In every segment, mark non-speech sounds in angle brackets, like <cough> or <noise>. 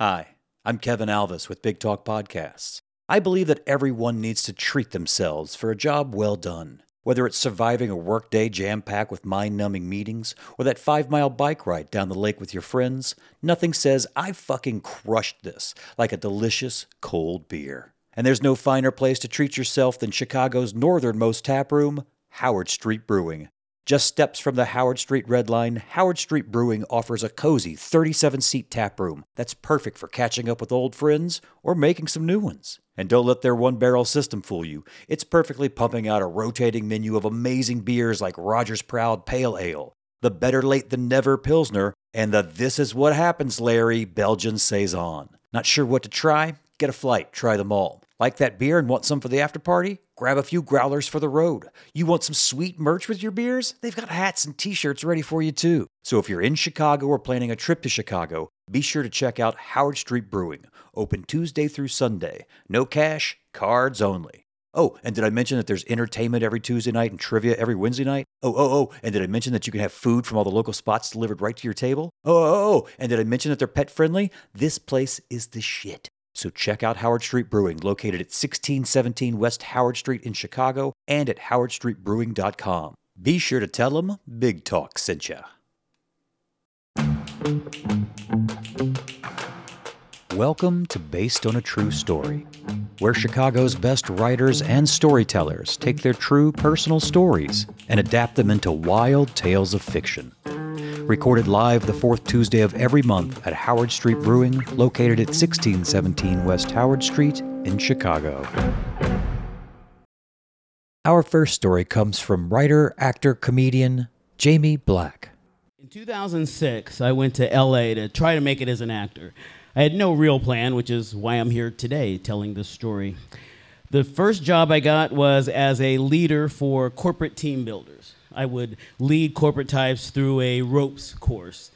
Hi, I'm Kevin Alvis with Big Talk Podcasts. I believe that everyone needs to treat themselves for a job well done. Whether it's surviving a workday jam packed with mind numbing meetings or that five mile bike ride down the lake with your friends, nothing says, I fucking crushed this like a delicious cold beer. And there's no finer place to treat yourself than Chicago's northernmost tap room, Howard Street Brewing. Just steps from the Howard Street Red Line, Howard Street Brewing offers a cozy 37 seat tap room that's perfect for catching up with old friends or making some new ones. And don't let their one barrel system fool you. It's perfectly pumping out a rotating menu of amazing beers like Roger's Proud Pale Ale, the Better Late Than Never Pilsner, and the This Is What Happens Larry Belgian Saison. Not sure what to try? Get a flight, try them all. Like that beer and want some for the after party? Grab a few growlers for the road. You want some sweet merch with your beers? They've got hats and t shirts ready for you too. So if you're in Chicago or planning a trip to Chicago, be sure to check out Howard Street Brewing, open Tuesday through Sunday. No cash, cards only. Oh, and did I mention that there's entertainment every Tuesday night and trivia every Wednesday night? Oh, oh, oh, and did I mention that you can have food from all the local spots delivered right to your table? Oh, oh, oh, and did I mention that they're pet friendly? This place is the shit. So check out Howard Street Brewing, located at 1617 West Howard Street in Chicago and at howardstreetbrewing.com. Be sure to tell them Big Talk sent you. Welcome to Based on a True Story, where Chicago's best writers and storytellers take their true personal stories and adapt them into wild tales of fiction. Recorded live the fourth Tuesday of every month at Howard Street Brewing, located at 1617 West Howard Street in Chicago. Our first story comes from writer, actor, comedian Jamie Black. In 2006, I went to LA to try to make it as an actor. I had no real plan, which is why I'm here today telling this story. The first job I got was as a leader for corporate team builders. I would lead corporate types through a ropes course.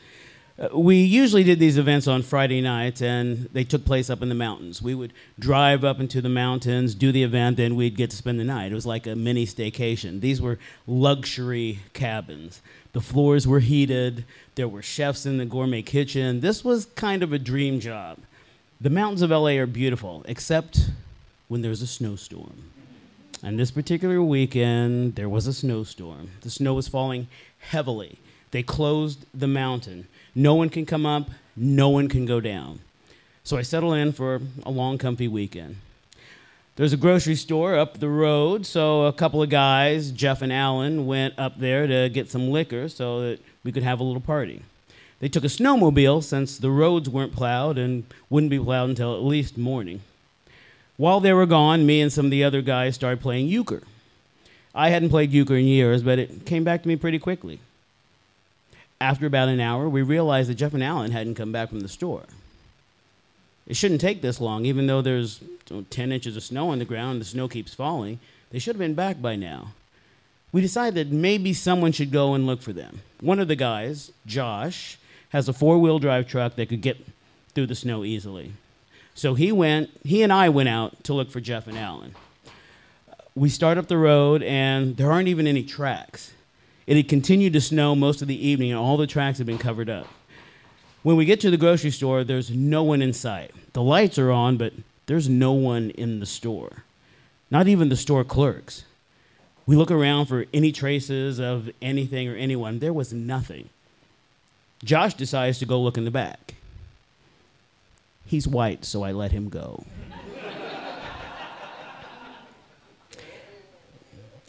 Uh, we usually did these events on Friday nights, and they took place up in the mountains. We would drive up into the mountains, do the event, then we'd get to spend the night. It was like a mini staycation. These were luxury cabins. The floors were heated, there were chefs in the gourmet kitchen. This was kind of a dream job. The mountains of LA are beautiful, except when there's a snowstorm. And this particular weekend, there was a snowstorm. The snow was falling heavily. They closed the mountain. No one can come up, no one can go down. So I settle in for a long, comfy weekend. There's a grocery store up the road, so a couple of guys, Jeff and Alan, went up there to get some liquor so that we could have a little party. They took a snowmobile since the roads weren't plowed and wouldn't be plowed until at least morning. While they were gone, me and some of the other guys started playing euchre. I hadn't played euchre in years, but it came back to me pretty quickly. After about an hour, we realized that Jeff and Alan hadn't come back from the store. It shouldn't take this long, even though there's 10 inches of snow on the ground and the snow keeps falling. They should have been back by now. We decided that maybe someone should go and look for them. One of the guys, Josh, has a four wheel drive truck that could get through the snow easily. So he went, he and I went out to look for Jeff and Alan. We start up the road, and there aren't even any tracks. It had continued to snow most of the evening, and all the tracks had been covered up. When we get to the grocery store, there's no one in sight. The lights are on, but there's no one in the store, not even the store clerks. We look around for any traces of anything or anyone. There was nothing. Josh decides to go look in the back. He's white, so I let him go.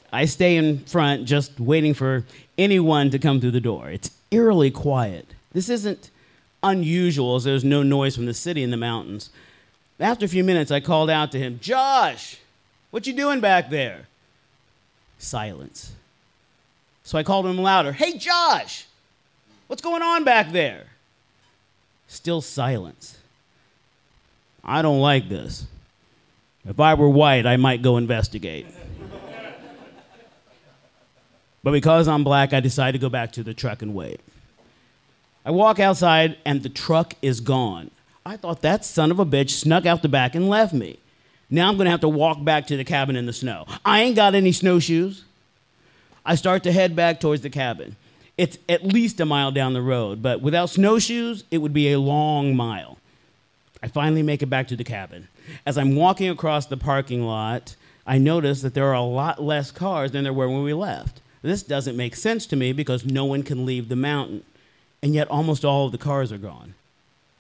I stay in front just waiting for anyone to come through the door. It's eerily quiet. This isn't unusual as there's no noise from the city in the mountains. After a few minutes, I called out to him, Josh, what you doing back there? Silence. So I called him louder, Hey, Josh, what's going on back there? Still silence. I don't like this. If I were white, I might go investigate. But because I'm black, I decide to go back to the truck and wait. I walk outside and the truck is gone. I thought that son of a bitch snuck out the back and left me. Now I'm gonna have to walk back to the cabin in the snow. I ain't got any snowshoes. I start to head back towards the cabin. It's at least a mile down the road, but without snowshoes, it would be a long mile. I finally make it back to the cabin. As I'm walking across the parking lot, I notice that there are a lot less cars than there were when we left. This doesn't make sense to me because no one can leave the mountain, and yet almost all of the cars are gone.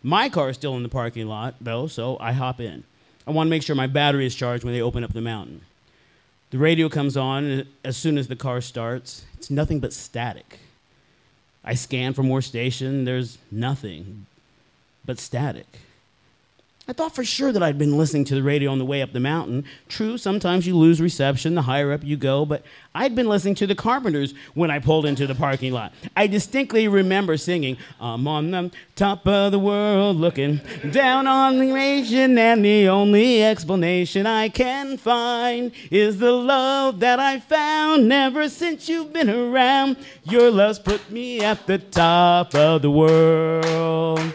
My car is still in the parking lot, though, so I hop in. I want to make sure my battery is charged when they open up the mountain. The radio comes on as soon as the car starts. It's nothing but static. I scan for more station, there's nothing but static. I thought for sure that I'd been listening to the radio on the way up the mountain. True, sometimes you lose reception the higher up you go, but I'd been listening to the Carpenters when I pulled into the parking lot. I distinctly remember singing, I'm on the top of the world looking down on the nation, and the only explanation I can find is the love that I found ever since you've been around. Your love's put me at the top of the world.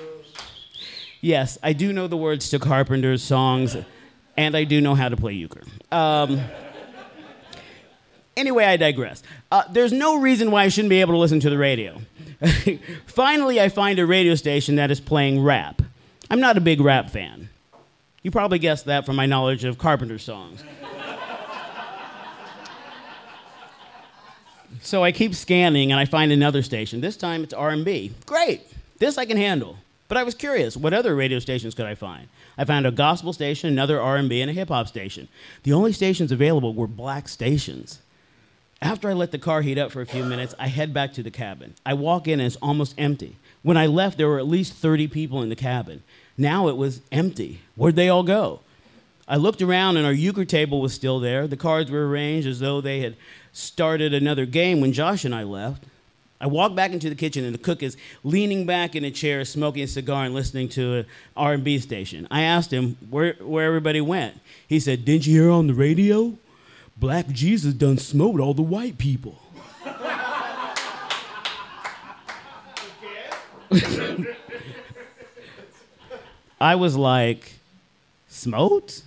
Yes, I do know the words to Carpenter's songs, and I do know how to play euchre. Um, anyway, I digress. Uh, there's no reason why I shouldn't be able to listen to the radio. <laughs> Finally, I find a radio station that is playing rap. I'm not a big rap fan. You probably guessed that from my knowledge of Carpenter songs. so I keep scanning and I find another station. This time it's R&B. Great. This I can handle. But I was curious, what other radio stations could I find? I found a gospel station, another R&B, and a hip hop station. The only stations available were black stations. After I let the car heat up for a few minutes, I head back to the cabin. I walk in and it's almost empty. When I left, there were at least 30 people in the cabin. Now it was empty. Where'd they all go? I looked around and our euchre table was still there. The cards were arranged as though they had started another game when Josh and I left. I walk back into the kitchen and the cook is leaning back in a chair, smoking a cigar and listening to an R&B station. I asked him where, where everybody went. He said, "Didn't you hear on the radio? Black Jesus done smoked all the white people." I was like, "Smoked?"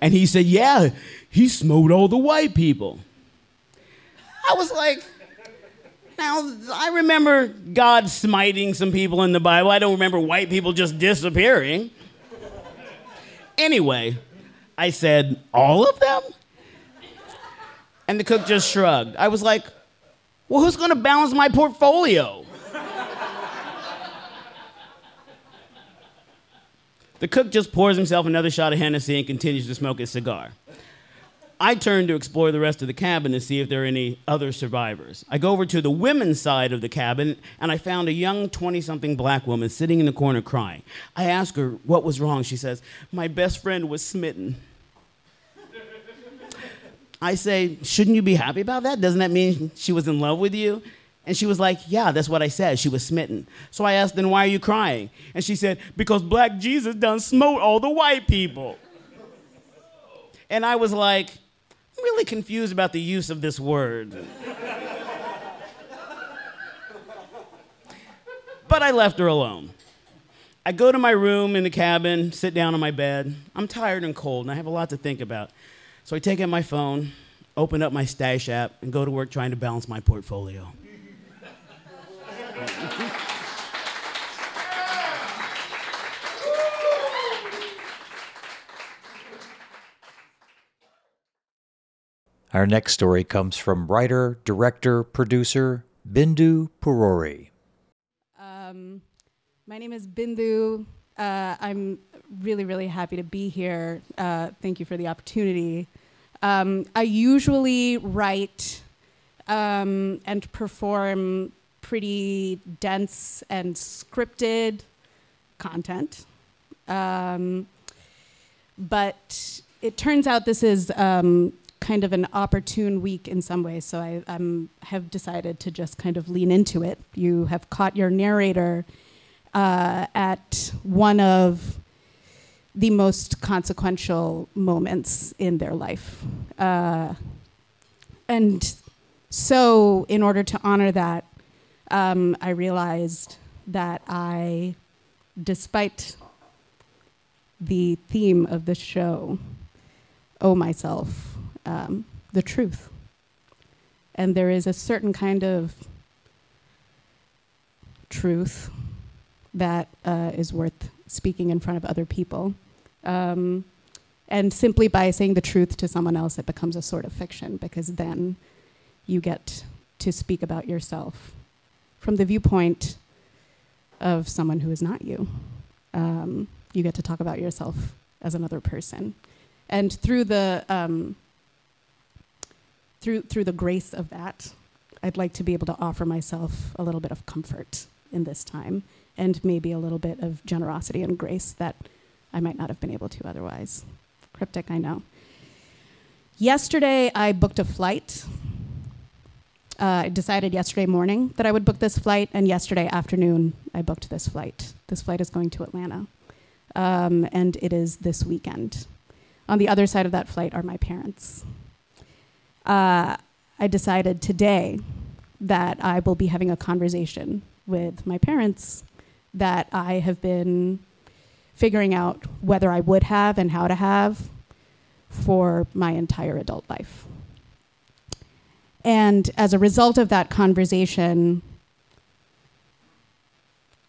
And he said, "Yeah, he smoked all the white people." I was like, now, I remember God smiting some people in the Bible. I don't remember white people just disappearing. Anyway, I said, all of them? And the cook just shrugged. I was like, well, who's going to balance my portfolio? the cook just pours himself another shot of Hennessy and continues to smoke his cigar. I turn to explore the rest of the cabin to see if there are any other survivors. I go over to the women's side of the cabin and I found a young 20 something black woman sitting in the corner crying. I ask her what was wrong. She says, My best friend was smitten. I say, Shouldn't you be happy about that? Doesn't that mean she was in love with you? And she was like, Yeah, that's what I said. She was smitten. So I asked, Then why are you crying? And she said, Because black Jesus done smote all the white people. And I was like, really confused about the use of this word. but I left her alone. I go to my room in the cabin, sit down on my bed. I'm tired and cold, and I have a lot to think about. So I take out my phone, open up my stash app, and go to work trying to balance my portfolio. Our next story comes from writer, director, producer Bindu Poroori. Um, my name is Bindu. Uh, I'm really, really happy to be here. Uh, thank you for the opportunity. Um, I usually write um, and perform pretty dense and scripted content. Um, but it turns out this is um, kind of an opportune week in some ways, so I um, have decided to just kind of lean into it. You have caught your narrator uh, at one of the most consequential moments in their life. Uh, and so, in order to honor that, um, I realized that I, despite the theme of the show, owe myself um, the truth. And there is a certain kind of truth that uh, is worth speaking in front of other people. Um, and simply by saying the truth to someone else, it becomes a sort of fiction because then you get to speak about yourself from the viewpoint of someone who is not you. Um, you get to talk about yourself as another person, and through the um, through through the grace of that, I'd like to be able to offer myself a little bit of comfort in this time, and maybe a little bit of generosity and grace that I might not have been able to otherwise. Cryptic, I know. Yesterday, I booked a flight. Uh, I decided yesterday morning that I would book this flight, and yesterday afternoon, I booked this flight. This flight is going to Atlanta, um, and it is this weekend. On the other side of that flight are my parents. Uh, I decided today that I will be having a conversation with my parents that I have been figuring out whether I would have and how to have for my entire adult life. And as a result of that conversation,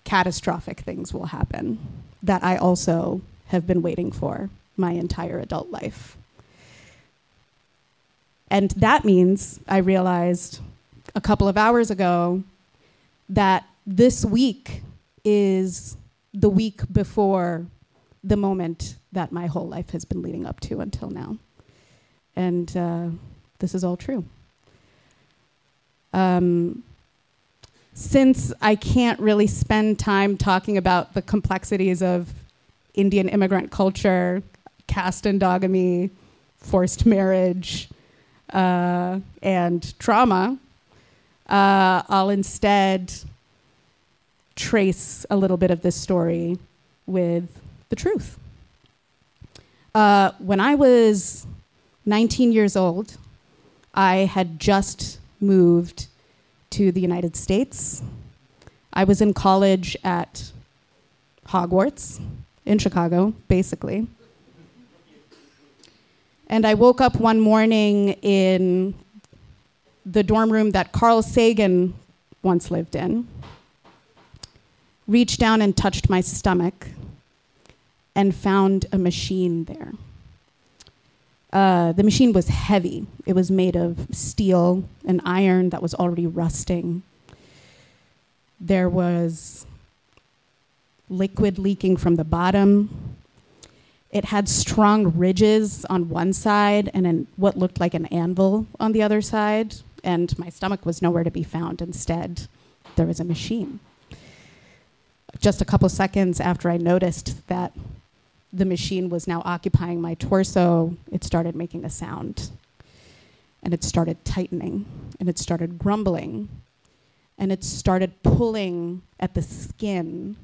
catastrophic things will happen that I also have been waiting for my entire adult life. And that means I realized a couple of hours ago that this week is the week before the moment that my whole life has been leading up to until now. And uh, this is all true. Um, since I can't really spend time talking about the complexities of Indian immigrant culture, caste endogamy, forced marriage, uh, and trauma, uh, I'll instead trace a little bit of this story with the truth. Uh, when I was 19 years old, I had just moved to the United States. I was in college at Hogwarts in Chicago, basically. And I woke up one morning in the dorm room that Carl Sagan once lived in reached down and touched my stomach and found a machine there. Uh, the machine was heavy. It was made of steel and iron that was already rusting. There was liquid leaking from the bottom. It had strong ridges on one side and an, what looked like an anvil on the other side, and my stomach was nowhere to be found. Instead, there was a machine just a couple seconds after I noticed that the machine was now occupying my torso, it started making a sound. And it started tightening, and it started grumbling, and it started pulling at the skin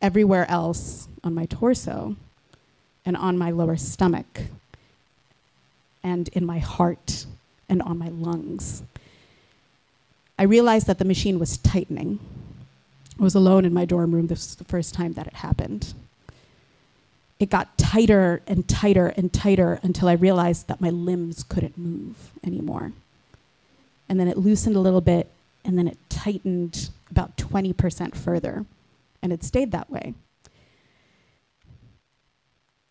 everywhere else on my torso and on my lower stomach and in my heart and on my lungs. I realized that the machine was tightening. I was alone in my dorm room. This was the first time that it happened. It got tighter and tighter and tighter until I realized that my limbs couldn't move anymore. And then it loosened a little bit, and then it tightened about 20% further. And it stayed that way.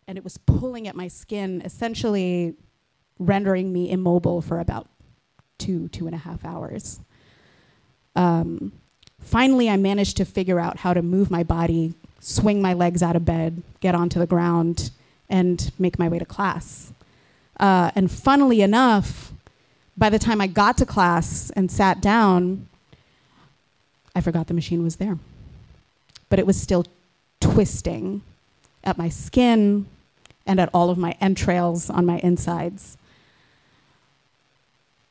And it was pulling at my skin, essentially rendering me immobile for about two, two and a half hours. Um, Finally, I managed to figure out how to move my body, swing my legs out of bed, get onto the ground, and make my way to class. Uh, and funnily enough, by the time I got to class and sat down, I forgot the machine was there. But it was still twisting at my skin and at all of my entrails on my insides.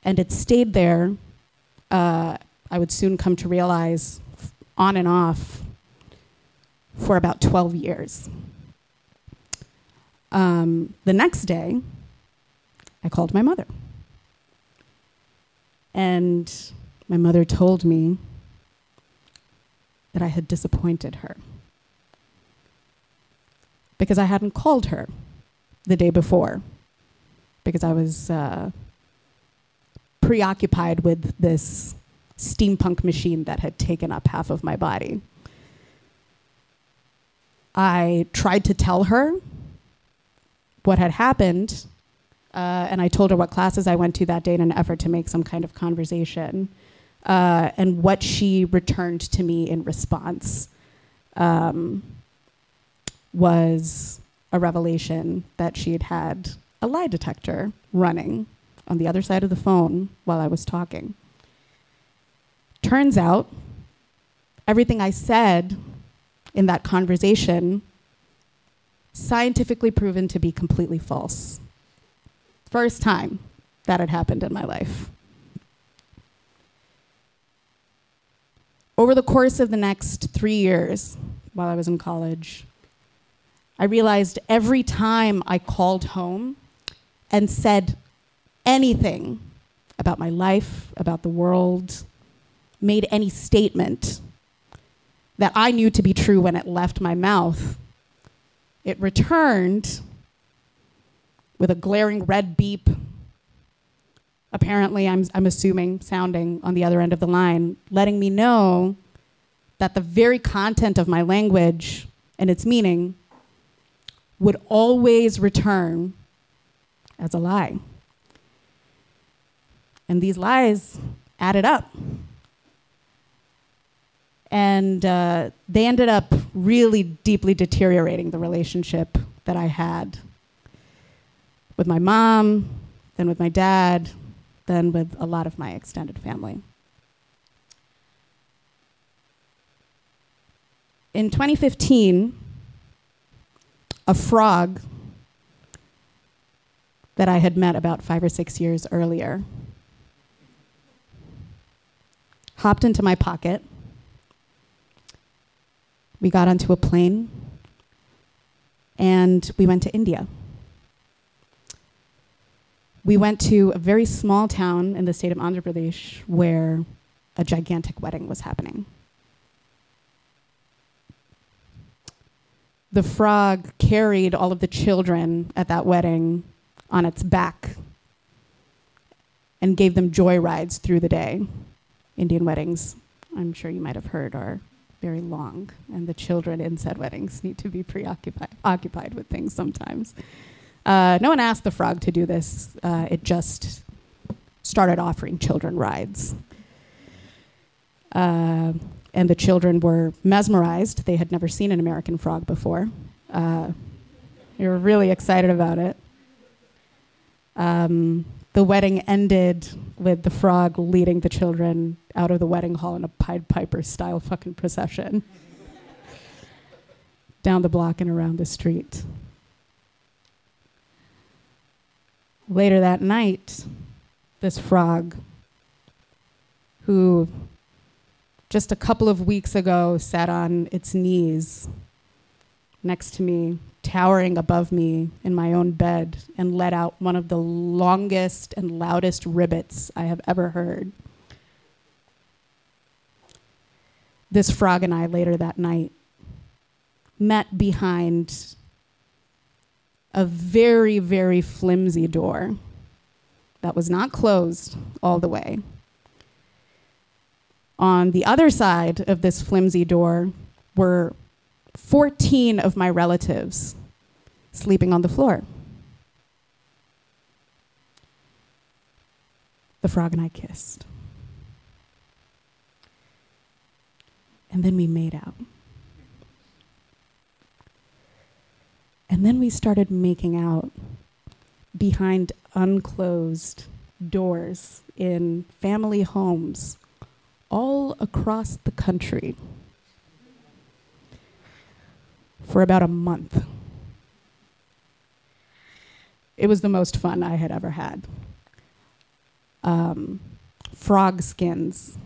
And it stayed there uh, I would soon come to realize on and off for about 12 years. Um, the next day, I called my mother. And my mother told me that I had disappointed her because I hadn't called her the day before because I was uh, preoccupied with this steampunk machine that had taken up half of my body. I tried to tell her what had happened, uh, and I told her what classes I went to that day in an effort to make some kind of conversation. Uh, and what she returned to me in response um, was a revelation that she had had a lie detector running on the other side of the phone while I was talking. Turns out, everything I said in that conversation scientifically proven to be completely false. First time that had happened in my life. Over the course of the next three years, while I was in college, I realized every time I called home and said anything about my life, about the world, made any statement that I knew to be true when it left my mouth, it returned with a glaring red beep. Apparently, I'm, I'm assuming, sounding on the other end of the line, letting me know that the very content of my language and its meaning would always return as a lie. And these lies added up. And uh, they ended up really deeply deteriorating the relationship that I had with my mom, then with my dad, then with a lot of my extended family. In 2015, a frog that I had met about five or six years earlier hopped into my pocket. We got onto a plane and we went to India. We went to a very small town in the state of Andhra Pradesh where a gigantic wedding was happening. The frog carried all of the children at that wedding on its back and gave them joy rides through the day. Indian weddings, I'm sure you might have heard, are very long, and the children in said weddings need to be preoccupied occupied with things sometimes. Uh, no one asked the frog to do this, uh, it just started offering children rides. Uh, and the children were mesmerized. They had never seen an American frog before. Uh, they were really excited about it. Um, the wedding ended with the frog leading the children out of the wedding hall in a Pied Piper style fucking procession <laughs> down the block and around the street. Later that night, this frog, who just a couple of weeks ago sat on its knees next to me, towering above me in my own bed, and let out one of the longest and loudest ribbits I have ever heard. This frog and I later that night met behind a very, very flimsy door that was not closed all the way. On the other side of this flimsy door were 14 of my relatives sleeping on the floor. The frog and I kissed. And then we made out. And then we started making out behind unclosed doors in family homes all across the country for about a month. It was the most fun I had ever had. Um, frog skins,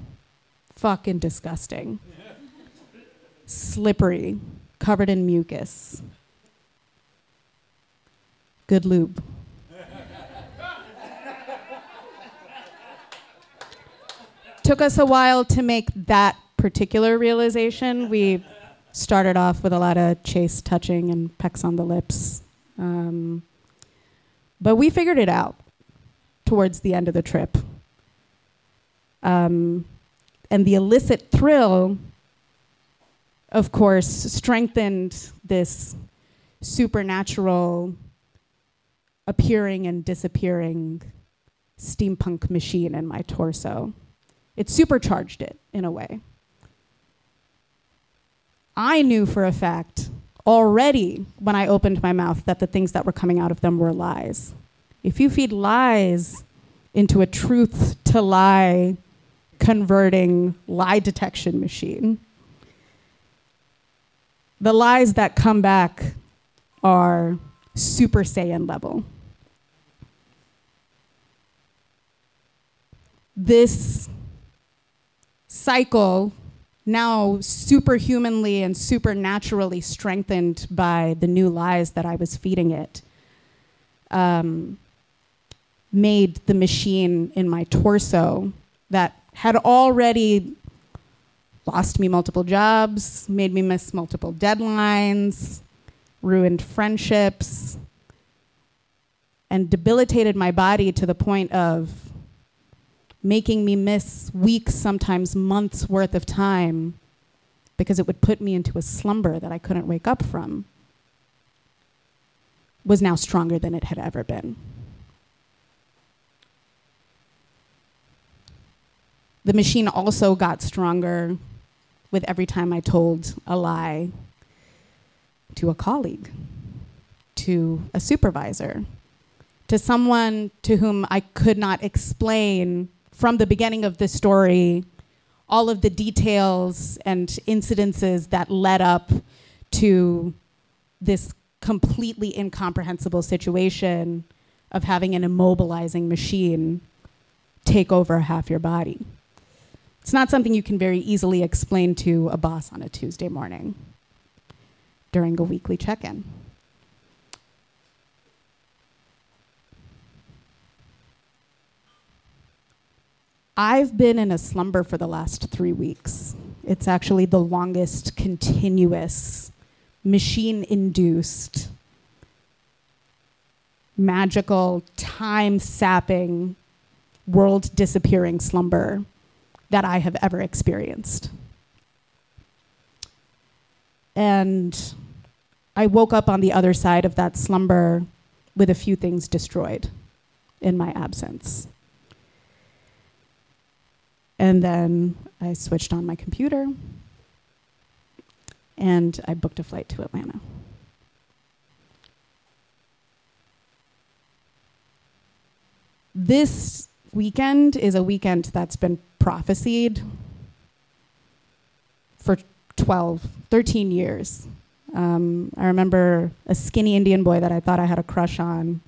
fucking disgusting. Slippery, covered in mucus. Good lube. Took us a while to make that particular realization. We started off with a lot of chase touching and pecks on the lips. Um, but we figured it out towards the end of the trip. Um, and the illicit thrill of course, strengthened this supernatural appearing and disappearing steampunk machine in my torso. It supercharged it in a way. I knew for a fact already when I opened my mouth that the things that were coming out of them were lies. If you feed lies into a truth to lie converting lie detection machine, the lies that come back are Super Saiyan level. This cycle, now superhumanly and supernaturally strengthened by the new lies that I was feeding it, um, made the machine in my torso that had already lost me multiple jobs, made me miss multiple deadlines, ruined friendships, and debilitated my body to the point of making me miss weeks, sometimes months worth of time because it would put me into a slumber that I couldn't wake up from, was now stronger than it had ever been. The machine also got stronger with every time I told a lie to a colleague, to a supervisor, to someone to whom I could not explain from the beginning of the story all of the details and incidences that led up to this completely incomprehensible situation of having an immobilizing machine take over half your body. It's not something you can very easily explain to a boss on a Tuesday morning during a weekly check in. I've been in a slumber for the last three weeks. It's actually the longest continuous, machine induced, magical, time sapping, world disappearing slumber that I have ever experienced. And I woke up on the other side of that slumber with a few things destroyed in my absence. And then I switched on my computer and I booked a flight to Atlanta. This weekend is a weekend that's been prophesied for 12, 13 years. Um, I remember a skinny Indian boy that I thought I had a crush on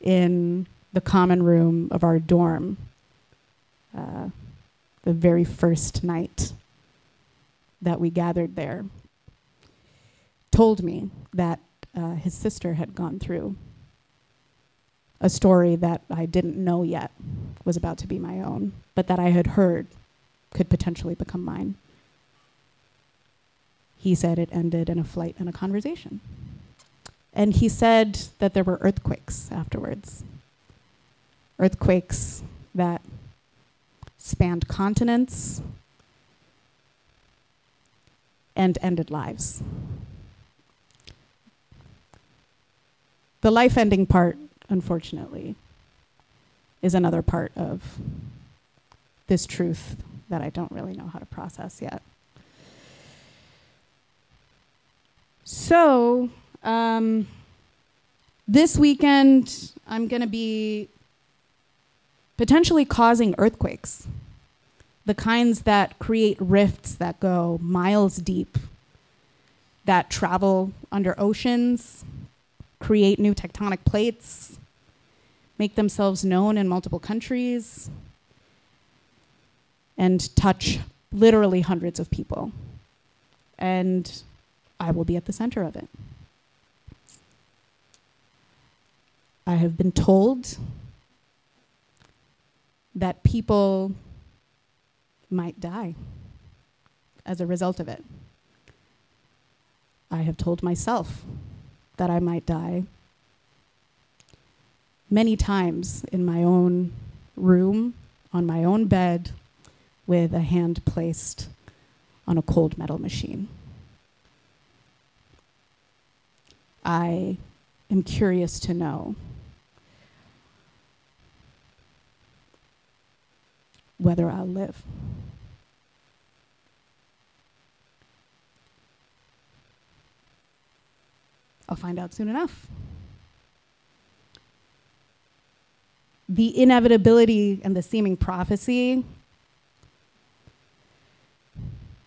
in the common room of our dorm. Uh, the very first night that we gathered there, told me that uh, his sister had gone through a story that I didn't know yet was about to be my own, but that I had heard could potentially become mine. He said it ended in a flight and a conversation. And he said that there were earthquakes afterwards. Earthquakes that spanned continents, and ended lives. The life ending part, unfortunately, is another part of this truth that I don't really know how to process yet. So, um, this weekend, I'm going to be potentially causing earthquakes, the kinds that create rifts that go miles deep, that travel under oceans, create new tectonic plates, make themselves known in multiple countries, and touch literally hundreds of people. And I will be at the center of it. I have been told that people might die as a result of it. I have told myself that I might die many times in my own room, on my own bed, with a hand placed on a cold metal machine. I am curious to know whether I'll live. I'll find out soon enough. The inevitability and the seeming prophecy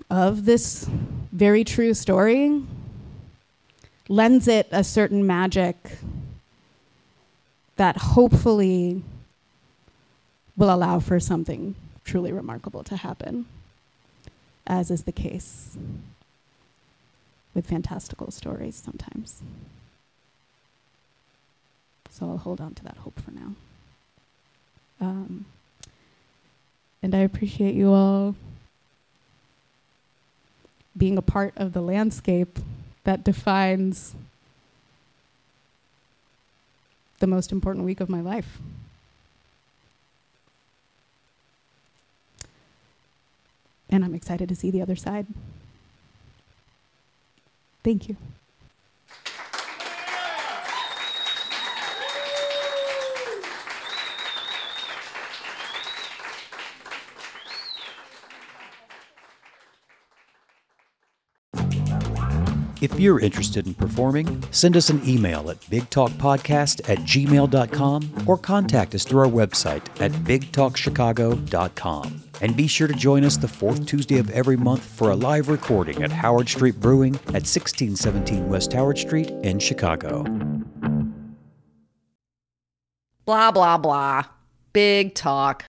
of this very true story lends it a certain magic that hopefully will allow for something truly remarkable to happen, as is the case with fantastical stories sometimes. So I'll hold on to that hope for now. Um, and I appreciate you all being a part of the landscape that defines the most important week of my life. And I'm excited to see the other side. Thank you. If you're interested in performing, send us an email at bigtalkpodcast at gmail.com or contact us through our website at bigtalkchicago.com. And be sure to join us the fourth Tuesday of every month for a live recording at Howard Street Brewing at 1617 West Howard Street in Chicago. Blah, blah, blah. Big talk.